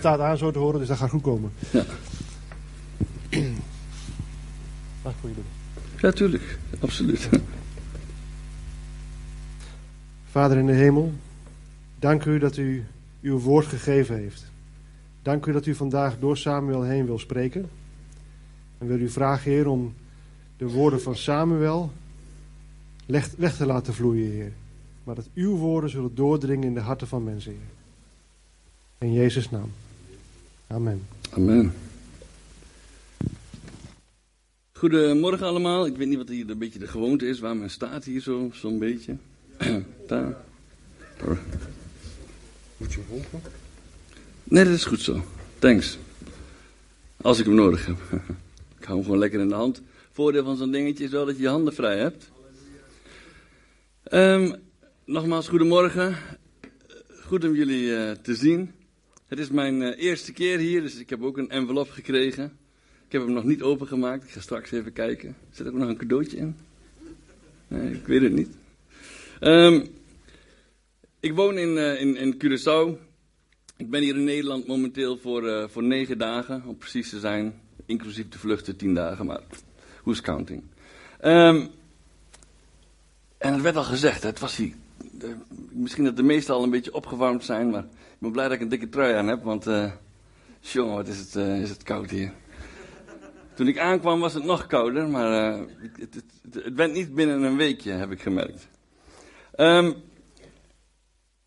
staat aan zo te horen, dus dat gaat goed komen. Ja. Mag ik voor je doen? Ja, tuurlijk. Absoluut. Vader in de hemel, dank u dat u uw woord gegeven heeft. Dank u dat u vandaag door Samuel heen wil spreken. En wil u vragen, Heer, om de woorden van Samuel weg te laten vloeien, Heer. Maar dat uw woorden zullen doordringen in de harten van mensen, Heer. In Jezus' naam. Amen. Amen. Goedemorgen allemaal. Ik weet niet wat hier een beetje de gewoonte is, waar men staat hier zo, zo'n beetje. Daar. Moet je volgen? Nee, dat is goed zo. Thanks. Als ik hem nodig heb. ik hou hem gewoon lekker in de hand. Voordeel van zo'n dingetje is wel dat je je handen vrij hebt. Ehm, nogmaals, goedemorgen. Goed om jullie eh, te zien. Het is mijn eh, eerste keer hier, dus ik heb ook een envelop gekregen. Ik heb hem nog niet opengemaakt. Ik ga straks even kijken. Zit er ook nog een cadeautje in? Nee, ik weet het niet. Ehm, ik woon in, eh, in, in Curaçao. Ik ben hier in Nederland momenteel voor, eh, voor negen dagen, om precies te zijn. Inclusief de vluchten tien dagen, maar who's counting? Ehm, en het werd al gezegd, het was hier, misschien dat de meesten al een beetje opgewarmd zijn, maar ben blij dat ik een dikke trui aan heb, want eh jongen, wat is het, eh, is het koud hier. Toen ik aankwam was het nog kouder, maar eh, het, het, het, went niet binnen een weekje, heb ik gemerkt. Ehm,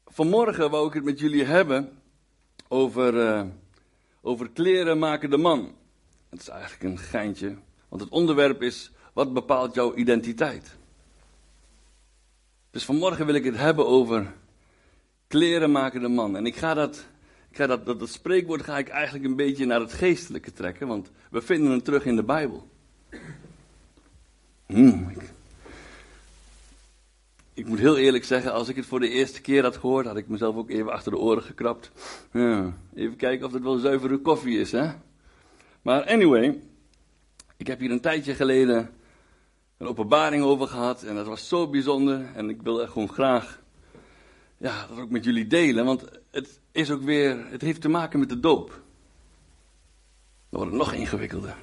vanmorgen wou ik het met jullie hebben over, over kleren maken de man. Het is eigenlijk een geintje, want het onderwerp is: wat bepaalt jouw identiteit? Dus vanmorgen wil ik het hebben over kleren maken de man. En ik ga dat, ik ga dat, dat, spreekwoord ga ik eigenlijk een beetje naar het geestelijke trekken, want we vinden het terug in de Bijbel. Hmm, ik, moet heel eerlijk zeggen, als ik het voor de eerste keer had gehoord, had ik mezelf ook even achter de oren gekrapt. Even kijken of het wel zuivere koffie is, hè? Maar anyway, ik heb hier een tijdje geleden een openbaring over gehad en dat was zo bijzonder en ik wil echt gewoon graag ja, dat ook met jullie delen, want het is ook weer, het heeft te maken met de doop. Dan wordt nog ingewikkelder.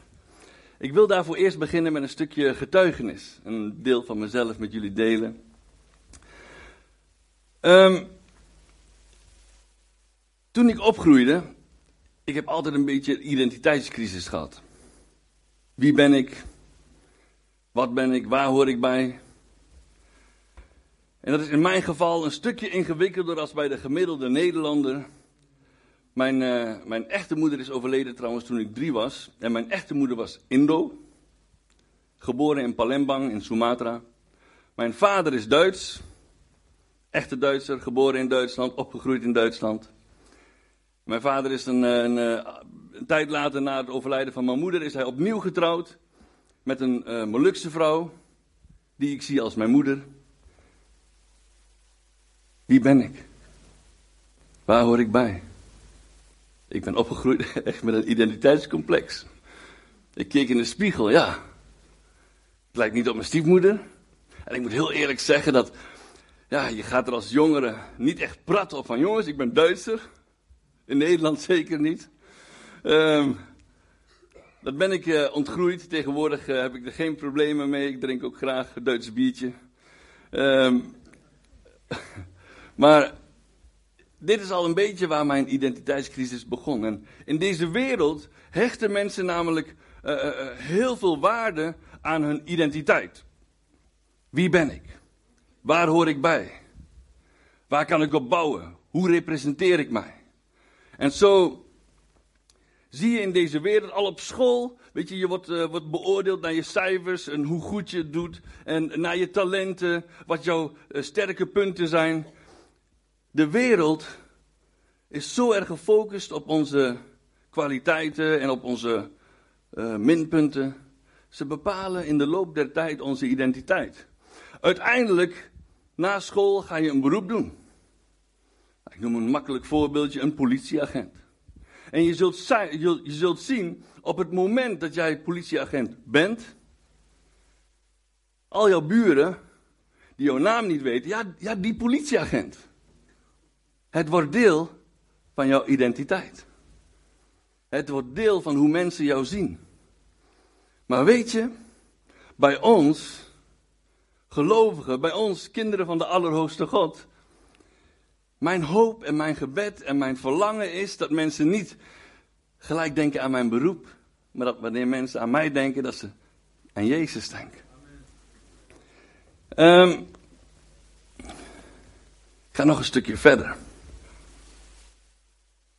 Ik wil daarvoor eerst beginnen met een stukje getuigenis, een deel van mezelf met jullie delen. Ehm, toen ik opgroeide, ik heb altijd een beetje identiteitscrisis gehad. Wie ben ik? Wat ben ik? Waar hoor ik bij? En dat is in mijn geval een stukje ingewikkelder als bij de gemiddelde Nederlander. Mijn, eh, mijn echte moeder is overleden trouwens toen ik drie was. En mijn echte moeder was Indo. Geboren in Palembang in Sumatra. Mijn vader is Duits. Echte Duitser, geboren in Duitsland, opgegroeid in Duitsland. Mijn vader is een, eh, een, eh, een tijd later na het overlijden van mijn moeder is hij opnieuw getrouwd met een Molukse vrouw die ik zie als mijn moeder. Wie ben ik? Waar hoor ik bij? Ik ben opgegroeid echt met een identiteitscomplex. Ik keek in de spiegel, ja. Het lijkt niet op mijn stiefmoeder. En ik moet heel eerlijk zeggen dat ja, je gaat er als jongere niet echt praten op van jongens, ik ben Duitser. In Nederland zeker niet. Um, dat ben ik uh, ontgroeid. Tegenwoordig uh, heb ik er geen problemen mee. Ik drink ook graag een Duits biertje. Um, maar dit is al een beetje waar mijn identiteitscrisis begon. En in deze wereld hechten mensen namelijk uh, heel veel waarde aan hun identiteit. Wie ben ik? Waar hoor ik bij? Waar kan ik op bouwen? Hoe representeer ik mij? En zo zie je in deze wereld al op school, weet je, je wordt, wordt beoordeeld naar je cijfers en hoe goed je het doet en naar je talenten, wat jouw sterke punten zijn. De wereld is zo erg gefocust op onze kwaliteiten en op onze uh, minpunten. Ze bepalen in de loop der tijd onze identiteit. Uiteindelijk, na school, ga je een beroep doen. Ik noem een makkelijk voorbeeldje, een politieagent. En je zult, je zult zien, op het moment dat jij politieagent bent, al jouw buren, die jouw naam niet weten, ja, ja, die politieagent. Het wordt deel van jouw identiteit. Het wordt deel van hoe mensen jou zien. Maar weet je, bij ons, gelovigen, bij ons kinderen van de Allerhoogste God, mijn hoop en mijn gebed en mijn verlangen is dat mensen niet gelijk denken aan mijn beroep, maar dat wanneer mensen aan mij denken, dat ze aan Jezus denken. Um, ik ga nog een stukje verder.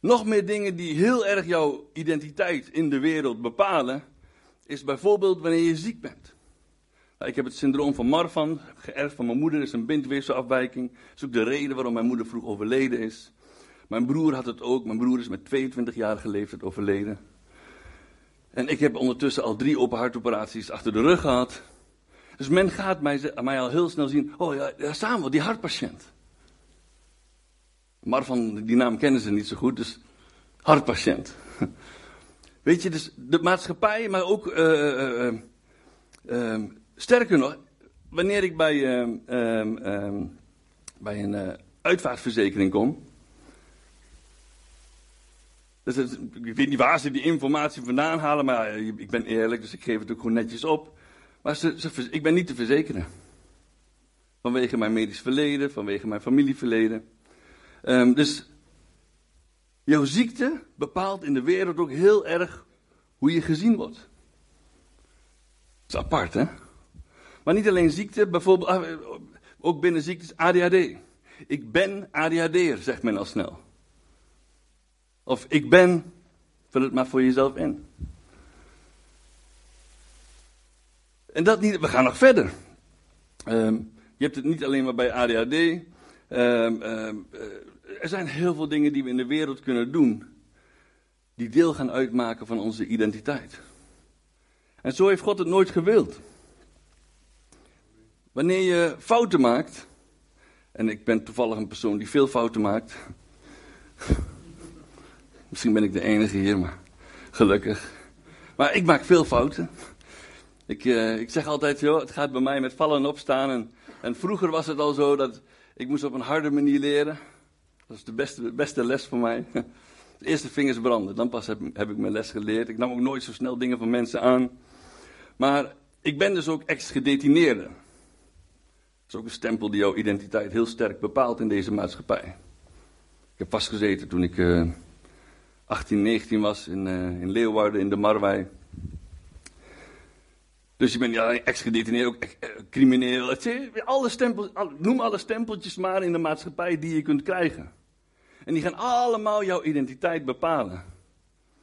Nog meer dingen die heel erg jouw identiteit in de wereld bepalen, is bijvoorbeeld wanneer je ziek bent. Nou, ik heb het syndroom van Marfan, geërfd van mijn moeder, is een bindweefselafwijking. Dat is ook de reden waarom mijn moeder vroeg overleden is. Mijn broer had het ook, mijn broer is met 22 jaar geleefd overleden. En ik heb ondertussen al drie open hartoperaties achter de rug gehad. Dus men gaat mij, mij al heel snel zien, oh ja Samuel, die hartpatiënt. Marfan, die naam kennen ze niet zo goed, dus hartpatiënt. Weet je, dus de maatschappij, maar ook, uh, uh, uh, sterker nog, wanneer ik bij, bij een uitvaartverzekering kom. Dus ik weet niet waar ze die informatie vandaan halen, maar ik ben eerlijk, dus ik geef het ook gewoon netjes op. Maar ze, ze, ik ben niet te verzekeren. Vanwege mijn medisch verleden, vanwege mijn familieverleden. Um, dus jouw ziekte bepaalt in de wereld ook heel erg hoe je gezien wordt. Dat is apart, hè? Maar niet alleen ziekte, bijvoorbeeld, ah, ook binnen ziektes ADHD. Ik ben ADHD'er, zegt men al snel. Of ik ben, vul het maar voor jezelf in. En dat niet, we gaan nog verder. Um, je hebt het niet alleen maar bij ADHD. Er zijn heel veel dingen die we in de wereld kunnen doen, die deel gaan uitmaken van onze identiteit. En zo heeft God het nooit gewild. Wanneer je fouten maakt, en ik ben toevallig een persoon die veel fouten maakt. Misschien ben ik de enige hier, maar gelukkig. Maar ik maak veel fouten. Ik, uh, ik zeg altijd, joh, het gaat bij mij met vallen en opstaan. En, en vroeger was het al zo dat ik moest op een harde manier leren. Dat is de beste, beste les voor mij. De eerste vingers branden, dan pas heb, heb ik mijn les geleerd. Ik nam ook nooit zo snel dingen van mensen aan. Maar ik ben dus ook ex-gedetineerde. Dat is ook een stempel die jouw identiteit heel sterk bepaalt in deze maatschappij. Ik heb vastgezeten toen ik uh, 18, 19 was in, uh, in Leeuwarden, in de Marwei. Dus je bent ja, ex-gedetineerd, ook eh, crimineel. Alle stempels, noem alle stempeltjes maar in de maatschappij die je kunt krijgen. En die gaan allemaal jouw identiteit bepalen.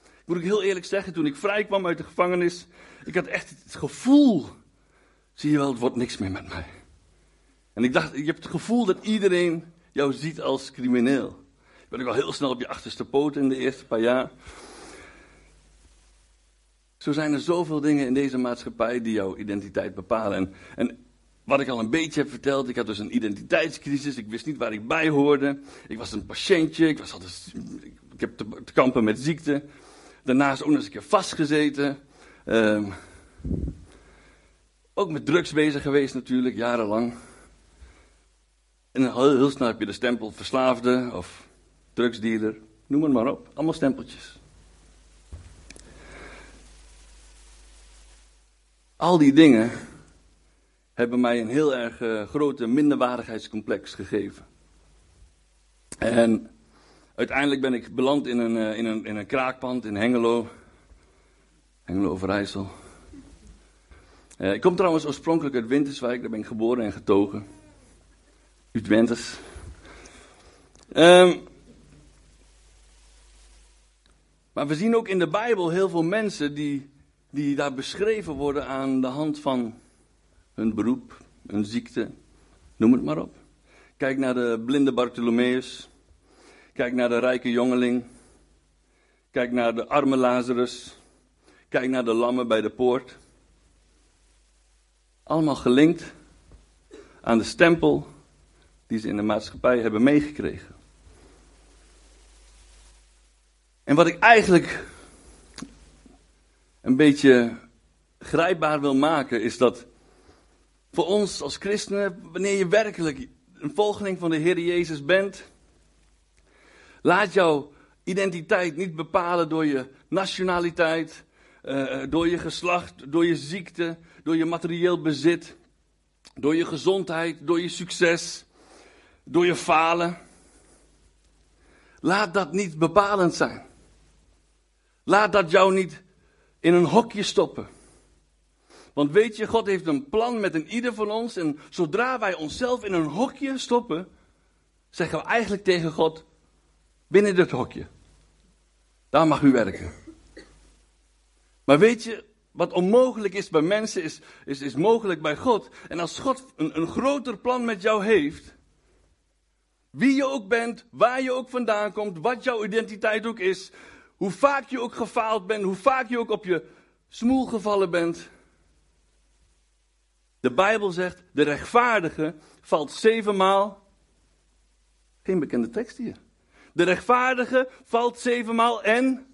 Ik moet ook heel eerlijk zeggen, toen ik vrij kwam uit de gevangenis, ik had echt het gevoel, zie je wel, het wordt niks meer met mij. En ik dacht, je hebt het gevoel dat iedereen jou ziet als crimineel. Je bent ook al heel snel op je achterste poten in de eerste paar jaar. Zo zijn er zoveel dingen in deze maatschappij die jouw identiteit bepalen. En, en wat ik al een beetje heb verteld, ik had dus een identiteitscrisis. Ik wist niet waar ik bij hoorde. Ik was een patiëntje. Ik, was altijd, ik heb te, kampen met ziekte. Daarnaast ook nog eens een keer vastgezeten. Um, ook met drugs bezig geweest natuurlijk, jarenlang. En heel, heel snel heb je de stempel verslaafde of drugsdealer. Noem het maar op. Allemaal stempeltjes. Al die dingen hebben mij een heel erg uh, grote minderwaardigheidscomplex gegeven. En uiteindelijk ben ik beland in een, uh, in een, in een kraakpand in Hengelo. Hengelo Overijssel. Uh, ik kom trouwens oorspronkelijk uit Winterswijk, daar ben ik geboren en getogen. Utwentes. Um, maar we zien ook in de Bijbel heel veel mensen die, die daar beschreven worden aan de hand van hun beroep, hun ziekte, noem het maar op. Kijk naar de blinde Bartholomeus. Kijk naar de rijke jongeling. Kijk naar de arme Lazarus. Kijk naar de lammen bij de poort. Allemaal gelinkt aan de stempel die ze in de maatschappij hebben meegekregen. En wat ik eigenlijk een beetje grijpbaar wil maken, is dat voor ons als christenen, wanneer je werkelijk een volgeling van de Heer Jezus bent, laat jouw identiteit niet bepalen door je nationaliteit, uh, door je geslacht, door je ziekte, door je materieel bezit, door je gezondheid, door je succes, door je falen. Laat dat niet bepalend zijn. Laat dat jou niet in een hokje stoppen. Want weet je, God heeft een plan met een ieder van ons. En zodra wij onszelf in een hokje stoppen, zeggen we eigenlijk tegen God: binnen dit hokje. Daar mag u werken. Maar weet je, wat onmogelijk is bij mensen, is, is, is mogelijk bij God. En als God een, een groter plan met jou heeft, wie je ook bent, waar je ook vandaan komt, wat jouw identiteit ook is, hoe vaak je ook gefaald bent, hoe vaak je ook op je smoel gevallen bent. De Bijbel zegt, de rechtvaardige valt zevenmaal. Geen bekende tekst hier. De rechtvaardige valt zevenmaal en.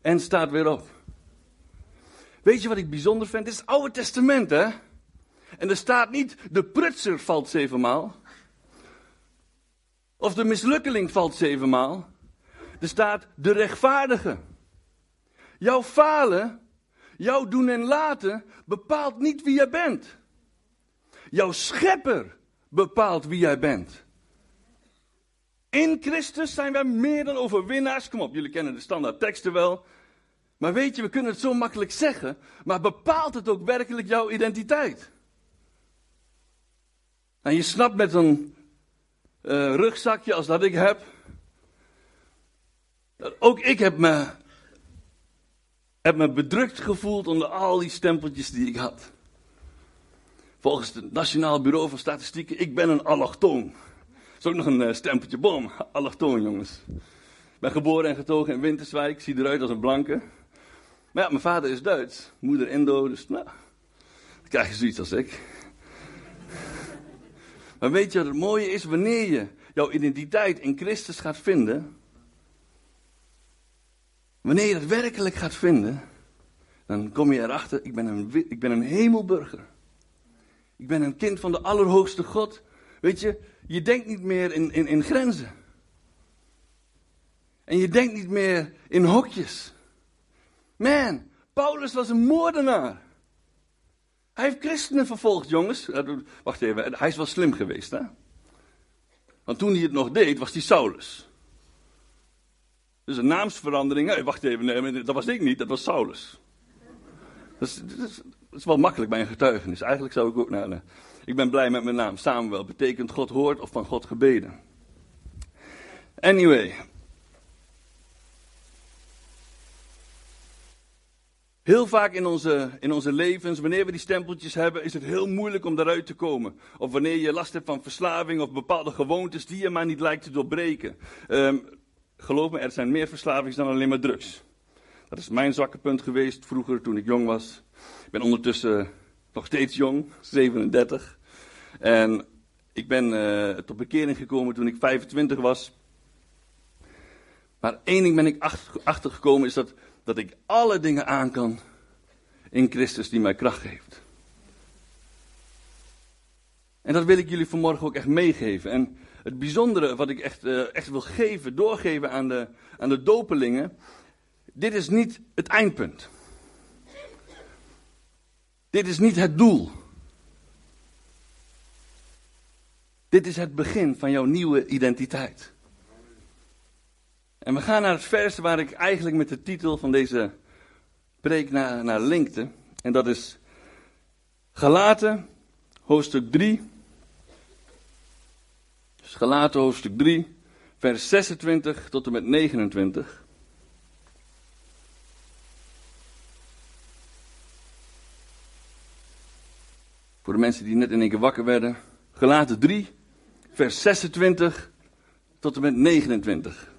En staat weer op. Weet je wat ik bijzonder vind? Dit is het Oude Testament, hè? En er staat niet, de prutser valt zevenmaal. Of de mislukkeling valt zevenmaal. Er staat, de rechtvaardige. Jouw falen, jouw doen en laten, bepaalt niet wie jij bent. Jouw schepper bepaalt wie jij bent. In Christus zijn wij meer dan overwinnaars. Kom op, jullie kennen de standaard teksten wel. Maar weet je, we kunnen het zo makkelijk zeggen, maar bepaalt het ook werkelijk jouw identiteit? En je snapt met een uh, rugzakje als dat ik heb, dat ook ik heb me, heb me bedrukt gevoeld onder al die stempeltjes die ik had. Volgens het Nationaal Bureau van Statistieken, ik ben een allochtoon. Dat is ook nog een uh, stempeltje, bom, allochtoon jongens. Ik ben geboren en getogen in Winterswijk, zie eruit als een blanke. Maar ja, mijn vader is Duits, moeder Indo, dus nou, dan krijg je zoiets als ik. Maar weet je wat het mooie is? Wanneer je jouw identiteit in Christus gaat vinden, wanneer je dat werkelijk gaat vinden, dan kom je erachter, ik ben een, ik ben een hemelburger. Ik ben een kind van de Allerhoogste God. Weet je, je denkt niet meer in, in, in grenzen. En je denkt niet meer in hokjes. Man, Paulus was een moordenaar. Hij heeft christenen vervolgd, jongens. Wacht even, hij is wel slim geweest, hè? Want toen hij het nog deed, was hij Saulus. Dus een naamsverandering. Hey, wacht even, nee, dat was ik niet, dat was Saulus. Dat is, wel makkelijk bij een getuigenis. Eigenlijk zou ik ook. Nou, nee. Ik ben blij met mijn naam. Samuel betekent God hoort of van God gebeden. Anyway, Heel vaak in onze, in onze levens, wanneer we die stempeltjes hebben, is het heel moeilijk om daaruit te komen. Of wanneer je last hebt van verslaving of bepaalde gewoontes die je maar niet lijkt te doorbreken. Um, geloof me, er zijn meer verslavings dan alleen maar drugs. Dat is mijn zwakke punt geweest vroeger toen ik jong was. Ik ben ondertussen nog steeds jong, 37. En ik ben uh, tot bekering gekomen toen ik 25 was. Maar één ding ben ik achtergekomen is dat dat ik alle dingen aan kan in Christus die mij kracht geeft. En dat wil ik jullie vanmorgen ook echt meegeven. En het bijzondere wat ik echt, uh, echt wil geven, doorgeven aan de, aan de dopelingen. Dit is niet het eindpunt. Dit is niet het doel. Dit is het begin van jouw nieuwe identiteit. En we gaan naar het vers waar ik eigenlijk met de titel van deze preek naar, naar linkte. En dat is Galaten, hoofdstuk 3. Dus Galaten, hoofdstuk 3, vers 26 tot en met 29. Voor de mensen die net in één keer wakker werden. Galaten 3, vers 26 tot en met 29.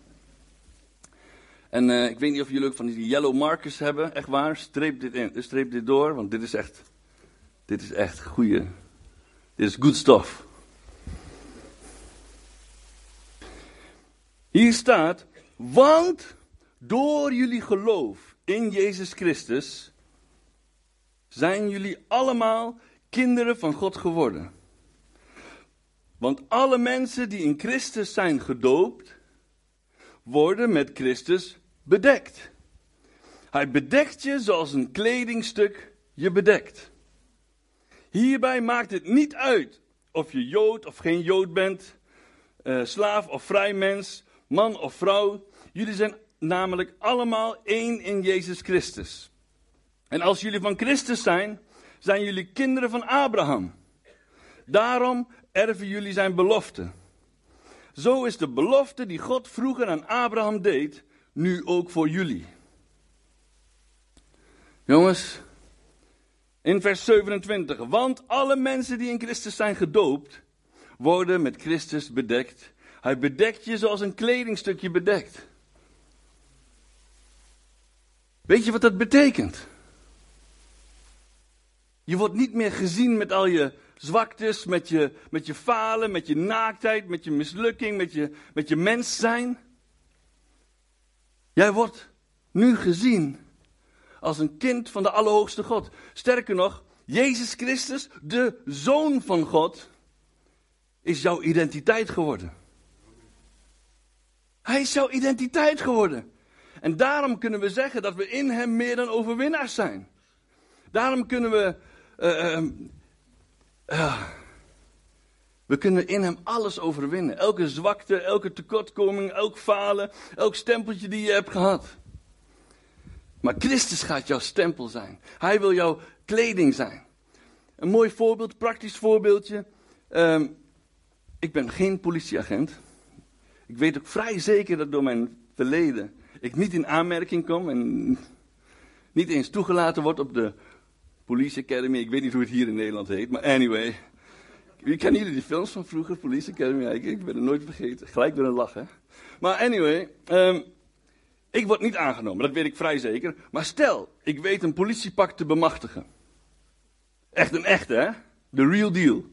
En uh, ik weet niet of jullie ook van die yellow markers hebben, echt waar. Streep dit, in, streep dit door, want dit is echt, dit is echt goede, dit is good stuff. Hier staat, want door jullie geloof in Jezus Christus zijn jullie allemaal kinderen van God geworden. Want alle mensen die in Christus zijn gedoopt, worden met Christus bedekt. Hij bedekt je zoals een kledingstuk je bedekt. Hierbij maakt het niet uit of je Jood of geen Jood bent, uh, slaaf of vrij mens, man of vrouw. Jullie zijn namelijk allemaal één in Jezus Christus. En als jullie van Christus zijn, zijn jullie kinderen van Abraham. Daarom erven jullie zijn belofte. Zo is de belofte die God vroeger aan Abraham deed, nu ook voor jullie. Jongens, in vers 27. Want alle mensen die in Christus zijn gedoopt, worden met Christus bedekt. Hij bedekt je zoals een kledingstukje bedekt. Weet je wat dat betekent? Je wordt niet meer gezien met al je zwaktes, met je, met je falen, met je naaktheid, met je mislukking, met je, met je mens zijn. Jij wordt nu gezien als een kind van de Allerhoogste God. Sterker nog, Jezus Christus, de Zoon van God, is jouw identiteit geworden. Hij is jouw identiteit geworden. En daarom kunnen we zeggen dat we in Hem meer dan overwinnaars zijn. Daarom kunnen we. Uh, we kunnen in Hem alles overwinnen. Elke zwakte, elke tekortkoming, elk falen, elk stempeltje die je hebt gehad. Maar Christus gaat jouw stempel zijn. Hij wil jouw kleding zijn. Een mooi voorbeeld, praktisch voorbeeldje. Um, ik ben geen politieagent. Ik weet ook vrij zeker dat door mijn verleden ik niet in aanmerking kom en niet eens toegelaten word op de Police Academy. Ik weet niet hoe het hier in Nederland heet, maar anyway. Wie kennen jullie die films van vroeger, Police Academy? Ik ben het nooit vergeten. Gelijk door een lachen. Maar anyway, um, ik word niet aangenomen, dat weet ik vrij zeker. Maar stel, ik weet een politiepak te bemachtigen. Echt een echte, hè? De real deal.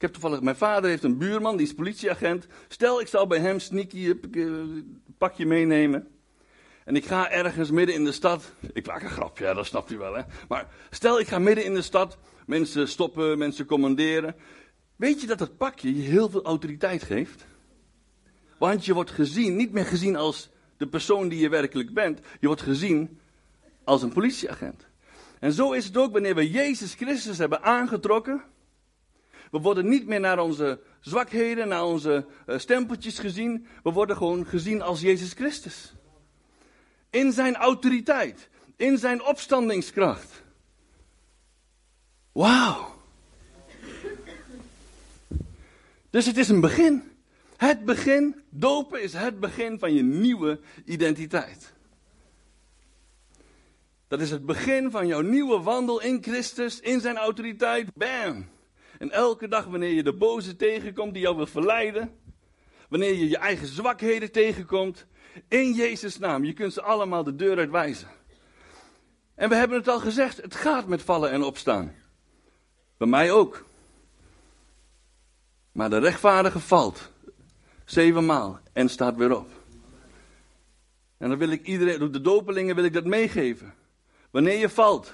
Ik heb toevallig, mijn vader heeft een buurman, die is politieagent. Stel, ik zou bij hem sneaky een pakje meenemen. En ik ga ergens midden in de stad. Ik maak een grapje, ja, dat snapt u wel, hè? Maar stel, ik ga midden in de stad. Mensen stoppen, mensen commanderen. Weet je dat dat pakje je heel veel autoriteit geeft? Want je wordt gezien, niet meer gezien als de persoon die je werkelijk bent. Je wordt gezien als een politieagent. En zo is het ook wanneer we Jezus Christus hebben aangetrokken. We worden niet meer naar onze zwakheden, naar onze uh, stempeltjes gezien. We worden gewoon gezien als Jezus Christus. In zijn autoriteit, in zijn opstandingskracht. Wauw. Dus het is een begin. Het begin, dopen is het begin van je nieuwe identiteit. Dat is het begin van jouw nieuwe wandel in Christus, in zijn autoriteit. Bam! En elke dag wanneer je de boze tegenkomt die jou wil verleiden, wanneer je je eigen zwakheden tegenkomt, in Jezus' naam, je kunt ze allemaal de deur uitwijzen. En we hebben het al gezegd, het gaat met vallen en opstaan. Bij mij ook. Maar de rechtvaardige valt. Zevenmaal en staat weer op. En dan wil ik iedereen, de dopelingen wil ik dat meegeven. Wanneer je valt,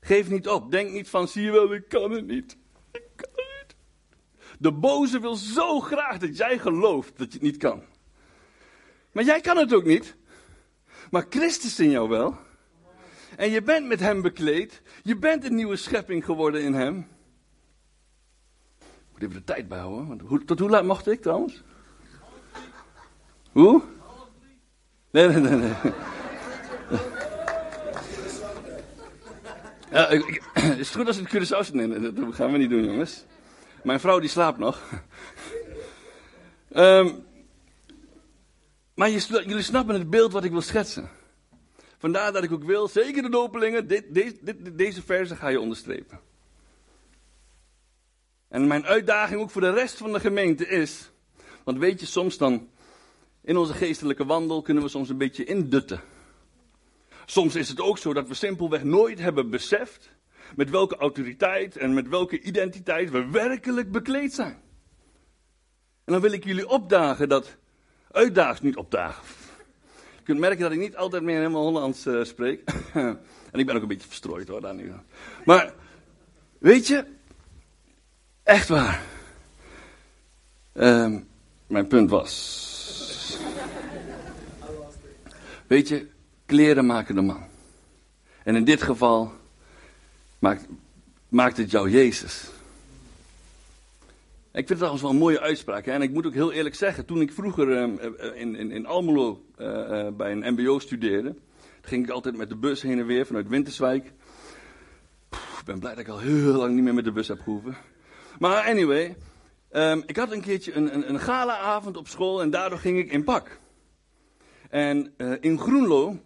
geef niet op. Denk niet van, zie je wel, ik kan het niet. Ik kan het niet. De boze wil zo graag dat jij gelooft dat je het niet kan. Maar jij kan het ook niet. Maar Christus in jou wel. En je bent met hem bekleed. Je bent een nieuwe schepping geworden in hem moet even de tijd bijhouden. Want hoe, tot hoe laat mocht ik trouwens? Hoe? Nee, nee, nee. nee. Ja, ik, het is goed als het Curaçao. Nee, dat gaan we niet doen, jongens. Mijn vrouw die slaapt nog. Um, maar je, jullie snappen het beeld wat ik wil schetsen. Vandaar dat ik ook wil, zeker de dopelingen, dit, dit, deze verse ga je onderstrepen. En mijn uitdaging ook voor de rest van de gemeente is, want weet je, soms dan in onze geestelijke wandel kunnen we soms een beetje indutten. Soms is het ook zo dat we simpelweg nooit hebben beseft met welke autoriteit en met welke identiteit we werkelijk bekleed zijn. En dan wil ik jullie opdagen dat, uitdagen, niet opdagen. Je kunt merken dat ik niet altijd meer helemaal Hollands uh, spreek. en ik ben ook een beetje verstrooid hoor, daar nu. Maar, weet je, Echt waar. Um, mijn punt was. Weet je, kleren maken de man. En in dit geval maakt, het jou Jezus. Ik vind het trouwens wel een mooie uitspraak. Hè? En ik moet ook heel eerlijk zeggen, toen ik vroeger uh, in, in, in Almelo uh, bij een mbo studeerde, ging ik altijd met de bus heen en weer vanuit Winterswijk. Ik ben blij dat ik al heel lang niet meer met de bus heb gehoeven. Maar anyway, um, ik had een keertje een, een, een galaavond op school en daardoor ging ik in pak. En in Groenlo,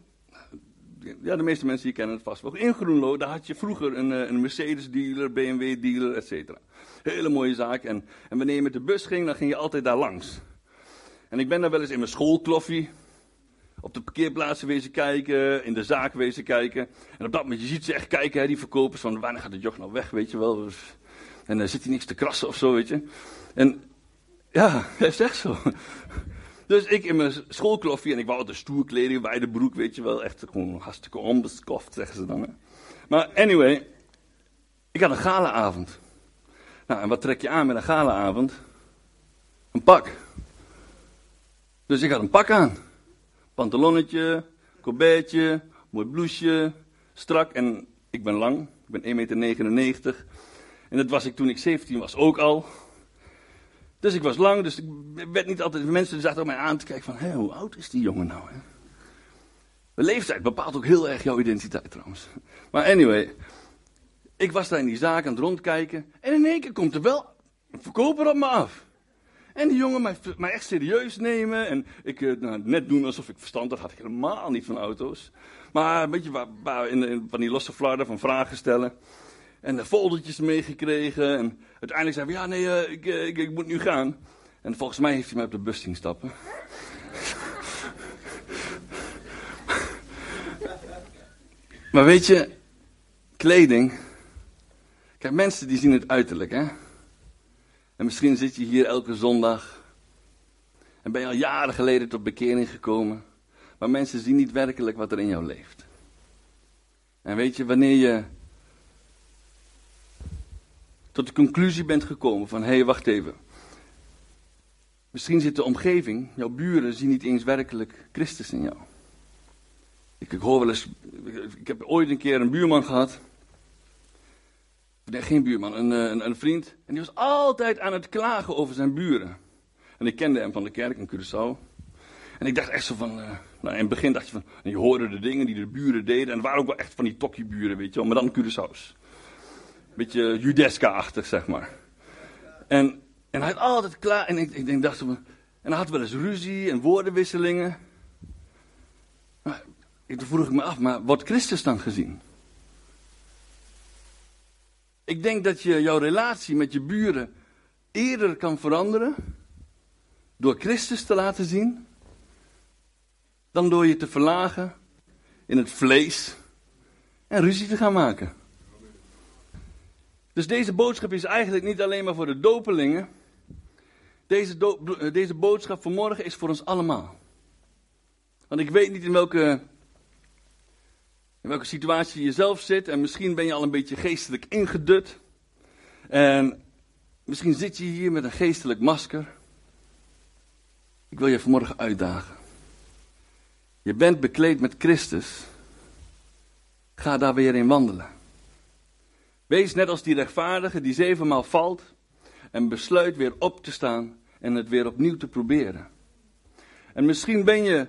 ja, de meeste mensen hier kennen het vast wel. In Groenlo, daar had je vroeger een, een Mercedes-dealer, BMW-dealer, et cetera. Hele mooie zaak. En, en wanneer je met de bus ging, dan ging je altijd daar langs. En ik ben daar wel eens in mijn schoolkloffie op de parkeerplaatsen wezen kijken, in de zaak wezen kijken. En op dat moment, je ziet ze echt kijken, hè, die verkopers, van wanneer gaat het joch nou weg, weet je wel. En dan uh, zit hij niks te krassen of zo, weet je. En ja, dat is echt zo. Dus ik in mijn schoolkloffie, en ik wou de stoerkleding, wijde broek, weet je wel. Echt gewoon hartstikke onbeskoft, zeggen ze dan. Hè. Maar anyway, ik had een galaavond. Nou, en wat trek je aan met een galaavond? Een pak. Dus ik had een pak aan. Pantalonnetje, colbertje, mooi blouseje, strak. En ik ben lang, ik ben 1,99 meter. En dat was ik toen ik 17 was ook al. Dus ik was lang, dus ik werd niet altijd. Mensen zaten op mij aan te kijken van, hé, hoe oud is die jongen nou? Hè? De leeftijd bepaalt ook heel erg jouw identiteit trouwens. Maar anyway, ik was daar in die zaak aan het rondkijken. En in één keer komt er wel een verkoper op me af. En die jongen mij, echt serieus nemen. En ik uh, nou, net doen alsof ik verstand had. Had ik helemaal niet van auto's. Maar een beetje waar, in, van die losse flarden van vragen stellen. En de foldertjes meegekregen. En uiteindelijk zei hij, ja nee, ik, uh, ik, ik, moet nu gaan. En volgens mij heeft hij mij op de bus zien stappen. maar weet je, kleding Kijk, mensen die zien het uiterlijk, hè. En misschien zit je hier elke zondag. En ben je al jaren geleden tot bekering gekomen. Maar mensen zien niet werkelijk wat er in jou leeft. En weet je, wanneer je tot de conclusie bent gekomen van, hé, hey, wacht even. Misschien zit de omgeving, jouw buren, zien niet eens werkelijk Christus in jou. Ik, ik hoor wel eens, ik heb ooit een keer een buurman gehad. Geen buurman, een, een, een, vriend. En die was altijd aan het klagen over zijn buren. En ik kende hem van de kerk in Curaçao. En ik dacht echt zo van, uh, nou in het begin dacht je van, je hoorde de dingen die de buren deden. En het waren ook wel echt van die tokkieburen, weet je wel, maar dan Curaçao's. Beetje Judeska-achtig, zeg maar. En, en hij had altijd klaar, en ik, ik denk, dacht en hij had wel eens ruzie en woordenwisselingen. Maar, toen vroeg ik me af, maar wordt Christus dan gezien? Ik denk dat je jouw relatie met je buren eerder kan veranderen door Christus te laten zien, dan door je te verlagen in het vlees en ruzie te gaan maken. Dus deze boodschap is eigenlijk niet alleen maar voor de dopelingen. Deze, deze boodschap vanmorgen is voor ons allemaal. Want ik weet niet in welke in welke situatie je zelf zit. En misschien ben je al een beetje geestelijk ingedut. En misschien zit je hier met een geestelijk masker. Ik wil je vanmorgen uitdagen. Je bent bekleed met Christus. Ga daar weer in wandelen. Wees net als die rechtvaardige die zevenmaal valt en besluit weer op te staan en het weer opnieuw te proberen. En misschien ben je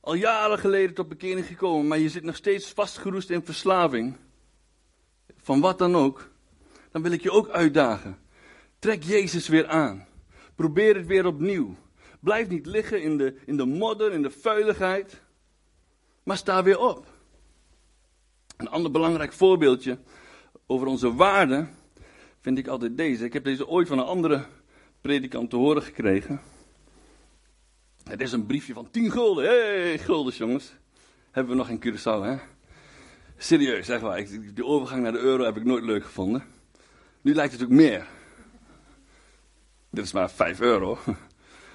al jaren geleden tot bekering gekomen, maar je zit nog steeds vastgeroest in verslaving, van wat dan ook, dan wil ik je ook uitdagen. Trek Jezus weer aan. Probeer het weer opnieuw. Blijf niet liggen in de, in de modder, in de vuiligheid, maar sta weer op. Een ander belangrijk voorbeeldje over onze waarden vind ik altijd deze. Ik heb deze ooit van een andere predikant te horen gekregen. Het is een briefje van 10 gulden. Hé, hey, guldens jongens. Hebben we nog in Curaçao, hè? Serieus, zeg maar. De overgang naar de euro heb ik nooit leuk gevonden. Nu lijkt het ook meer. Dit is maar 5 euro.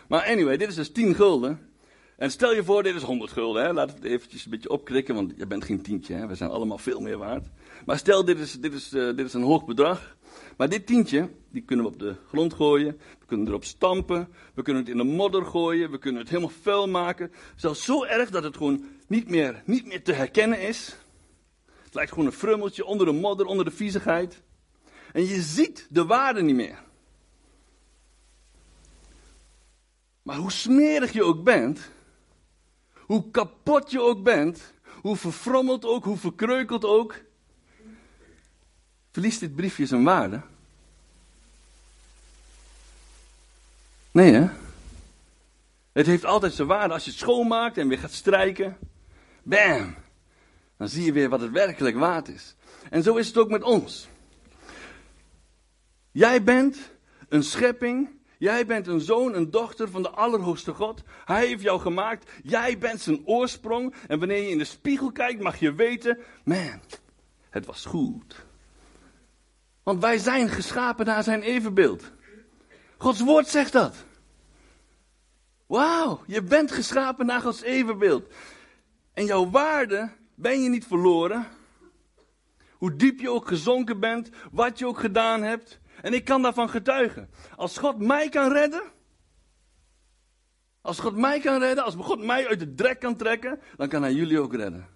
Maar anyway, dit is dus 10 gulden. En stel je voor, dit is 100 gulden. Hè? Laat het eventjes een beetje opkrikken, want je bent geen tientje. Hè? We zijn allemaal veel meer waard. Maar stel, dit is, dit, is, uh, dit is een hoog bedrag. Maar dit tientje, die kunnen we op de grond gooien. We kunnen erop stampen. We kunnen het in de modder gooien. We kunnen het helemaal vuil maken. Zelfs zo erg dat het gewoon niet meer, niet meer te herkennen is. Het lijkt gewoon een frummeltje onder de modder, onder de viezigheid. En je ziet de waarde niet meer. Maar hoe smerig je ook bent, hoe kapot je ook bent, hoe verfrommeld ook, hoe verkreukeld ook, verliest dit briefje zijn waarde? Nee, hè? Het heeft altijd zijn waarde als je het schoonmaakt en weer gaat strijken. Bam! Dan zie je weer wat het werkelijk waard is. En zo is het ook met ons. Jij bent een schepping. Jij bent een zoon, een dochter van de Allerhoogste God. Hij heeft jou gemaakt. Jij bent zijn oorsprong. En wanneer je in de spiegel kijkt, mag je weten: man, het was goed. Want wij zijn geschapen naar zijn evenbeeld. Gods woord zegt dat. Wauw, je bent geschapen naar Gods evenbeeld. En jouw waarde ben je niet verloren. Hoe diep je ook gezonken bent, wat je ook gedaan hebt. En ik kan daarvan getuigen. Als God mij kan redden. Als God mij kan redden, als God mij uit de drek kan trekken, dan kan hij jullie ook redden.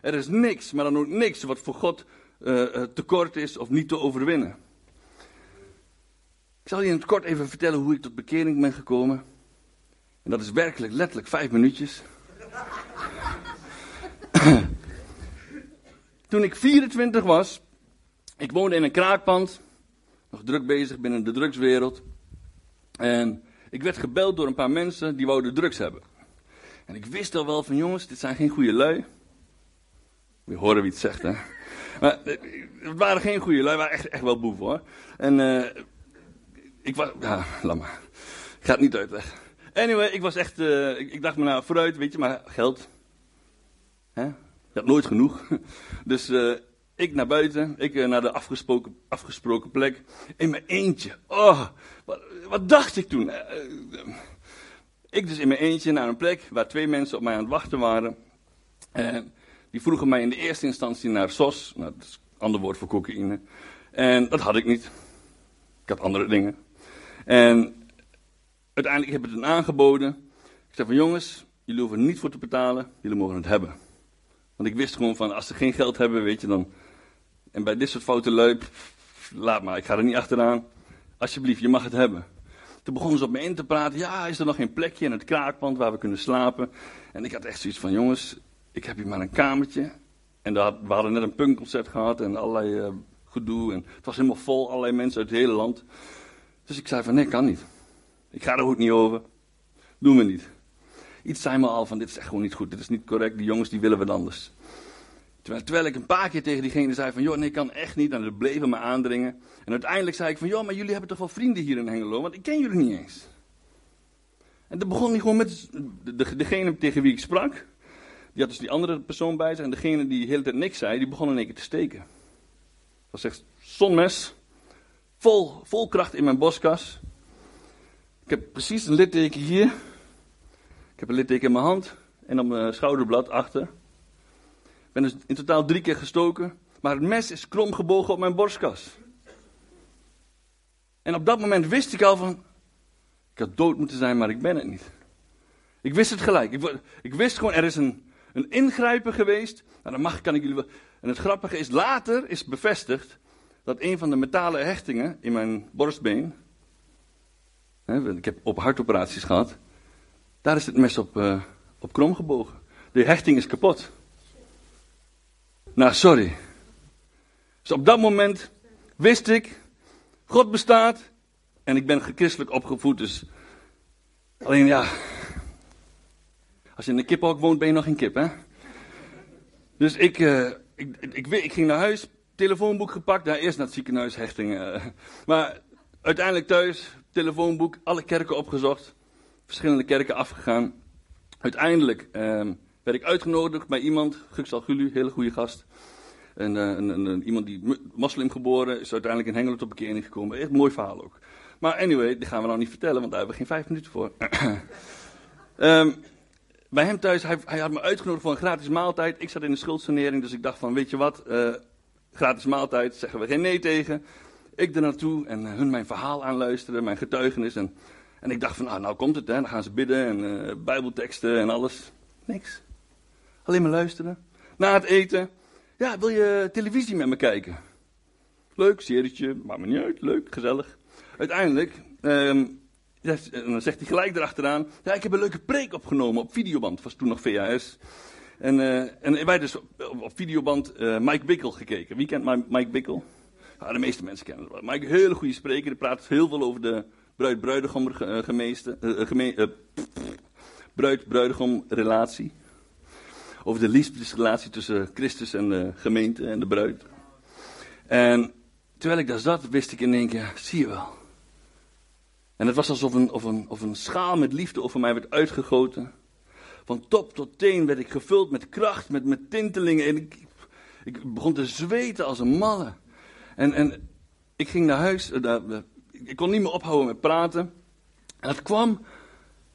Er is niks, maar dan ook niks wat voor God uh, tekort is of niet te overwinnen. Ik zal je in het kort even vertellen hoe ik tot bekering ben gekomen. En dat is werkelijk letterlijk vijf minuutjes. Toen ik 24 was, ik woonde in een kraakpand, nog druk bezig binnen de drugswereld. En ik werd gebeld door een paar mensen die wouden drugs hebben. En ik wist al wel van jongens, dit zijn geen goede lui. We horen wie het zegt, hè. Maar eh, het waren geen goede lui, waren echt, echt wel boeven hoor. En uh, ik was, ja, laat maar. Ik ga het niet uitleggen. Anyway, ik was echt, uh, ik, dacht me nou vooruit, weet je, maar geld. Hè? Je had nooit genoeg. Dus ik naar buiten, ik uh, naar de afgesproken, afgesproken plek. In mijn eentje. Oh, wat, wat dacht ik toen? ik dus in mijn eentje naar een plek waar twee mensen op mij aan het wachten waren. En die vroegen mij in de eerste instantie naar SOS. Nou, dat is een ander woord voor cocaïne. En dat had ik niet. Ik had andere dingen. En uiteindelijk heb ik het aangeboden. Ik zei van jongens, jullie hoeven er niet voor te betalen, jullie mogen het hebben. Want ik wist gewoon van, als ze geen geld hebben, weet je dan. En bij dit soort foute lui, laat maar, ik ga er niet achteraan. Alsjeblieft, je mag het hebben. Toen begonnen ze op me in te praten. Ja, is er nog geen plekje in het kraakpand waar we kunnen slapen? En ik had echt zoiets van, jongens, ik heb hier maar een kamertje. En we hadden net een punkconcert gehad en allerlei uh, gedoe. En het was helemaal vol, allerlei mensen uit het hele land. Dus ik zei van, nee, kan niet. Ik ga er ook niet over. Doen we niet. Iets zei me al van, dit is echt gewoon niet goed. Dit is niet correct, die jongens die willen we anders. Terwijl, ik een paar keer tegen diegene zei van, joh, nee, ik kan echt niet. En ze bleven me aandringen. En uiteindelijk zei ik van, joh, maar jullie hebben toch wel vrienden hier in Hengelo? Want ik ken jullie niet eens. En dan begon hij gewoon met de, de, degene tegen wie ik sprak. Die had dus die andere persoon bij zich. En degene die de hele tijd niks zei, die begon in één keer te steken. Dat was echt zonmes. Vol, vol kracht in mijn boskas. Ik heb precies een litteken hier. Ik heb een litteken in mijn hand en op mijn schouderblad achter. Ik ben dus in totaal drie keer gestoken, maar het mes is krom gebogen op mijn borstkas. En op dat moment wist ik al van, ik had dood moeten zijn, maar ik ben het niet. Ik wist het gelijk. Ik, wist gewoon, er is een, een ingrijpen geweest. Nou, dan mag, kan ik jullie. En het grappige is, later is bevestigd dat een van de metalen hechtingen in mijn borstbeen, ik heb op hartoperaties gehad. Daar is het mes op, uh, op krom gebogen. De hechting is kapot. Nou, sorry. Dus op dat moment wist ik, God bestaat en ik ben christelijk opgevoed. Dus alleen ja, als je in een kippenhok woont ben je nog geen kip, hè? Dus ik, uh, ik, ik, ik, ging naar huis, telefoonboek gepakt, daar eerst naar het ziekenhuis, hechting. Uh, maar uiteindelijk thuis, telefoonboek, alle kerken opgezocht, verschillende kerken afgegaan. Uiteindelijk eh, werd ik uitgenodigd bij iemand, Guksal Gulu, hele goede gast. En, uh, een, een, iemand die moslim geboren is uiteindelijk in Hengelo tot bekering gekomen. Echt mooi verhaal ook. Maar anyway, die gaan we nou niet vertellen, want daar hebben we geen vijf minuten voor. um, bij hem thuis, hij, hij, had me uitgenodigd voor een gratis maaltijd. Ik zat in de schuldsanering, dus ik dacht van, weet je wat, uh, gratis maaltijd, zeggen we geen nee tegen. Ik er naartoe en hun mijn verhaal aanluisteren, mijn getuigenis. En, en ik dacht van, nou, nou komt het, hè. dan gaan ze bidden en bijbelteksten en alles. Niks. Alleen maar luisteren. Na het eten, ja, wil je televisie met me kijken? Leuk, serietje, maakt me niet uit, leuk, gezellig. Uiteindelijk, um, dan zegt hij gelijk erachteraan, ja, ik heb een leuke preek opgenomen op videoband, was toen nog VHS. En, uh, en wij dus op, videoband uh, Mike Bickel gekeken. Wie kent Mike Bickel? De meeste mensen kennen wel. Mike, een hele goede spreker, die praat heel veel over de bruid-bruidegom uh, geme bruid-bruidegom relatie. Over de liefdesrelatie tussen Christus en de gemeente en de bruid. En terwijl ik daar zat, wist ik in één keer, zie je wel. En het was alsof een, of een, of een schaal met liefde over mij werd uitgegoten. Van top tot teen werd ik gevuld met kracht, met, met tintelingen. En ik, ik begon te zweten als een malle. En, en ik ging naar huis. Uh, ik kon niet meer ophouden met praten. En het kwam.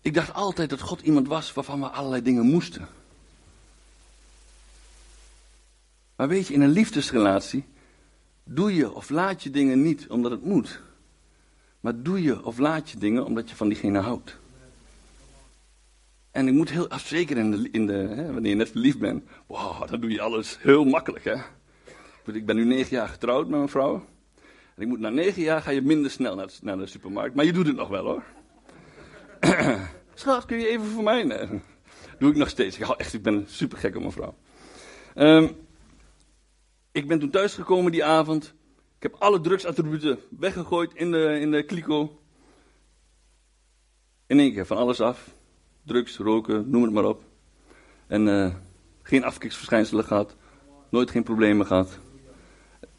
Ik dacht altijd dat God iemand was waarvan we allerlei dingen moesten. Maar weet je, in een liefdesrelatie doe je of laat je dingen niet omdat het moet. Maar doe je of laat je dingen omdat je van diegene houdt. En ik moet heel, zeker in de, hè, wanneer je net verliefd bent, wow, dan doe je alles heel makkelijk. Hè? Ik ben nu negen jaar getrouwd met mijn vrouw. En ik moet na negen jaar ga je minder snel naar naar de supermarkt. Maar je doet het nog wel hoor. Schat, kun je even voor mij? Doe ik nog steeds. Ik, hou echt, ik ben super gek op mijn vrouw. Um, ik ben toen thuisgekomen die avond. Ik heb alle drugsattributen weggegooid in de, in de kliko. In één keer van alles af. Drugs, roken, noem het maar op. En uh, geen afkiksverschijnselen gehad. Nooit geen problemen gehad.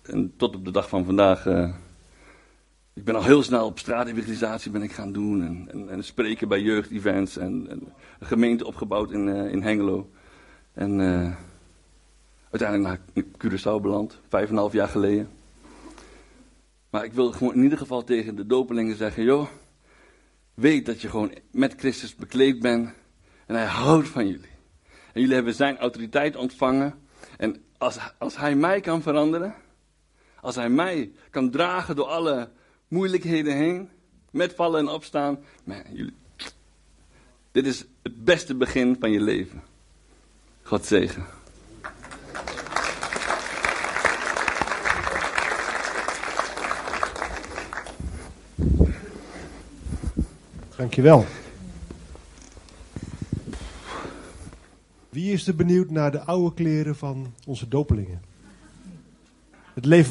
En tot op de dag van vandaag. Uh, ik ben al heel snel op straatevangelisatie ben ik gaan doen. En, en, en spreken bij jeugdevents. En, en, een gemeente opgebouwd in, uh, in Hengelo. En uiteindelijk naar Curaçao beland. Vijf en een half jaar geleden. Maar ik wil gewoon in ieder geval tegen de dopelingen zeggen: joh, weet dat je gewoon met Christus bekleed bent en hij houdt van jullie. En jullie hebben zijn autoriteit ontvangen. En als, als hij mij kan veranderen, als hij mij kan dragen door alle moeilijkheden heen, met vallen en opstaan, man, jullie, dit is het beste begin van je leven. God zegen. Dankjewel. Wie is er benieuwd naar de oude kleren van onze dopelingen? Het leven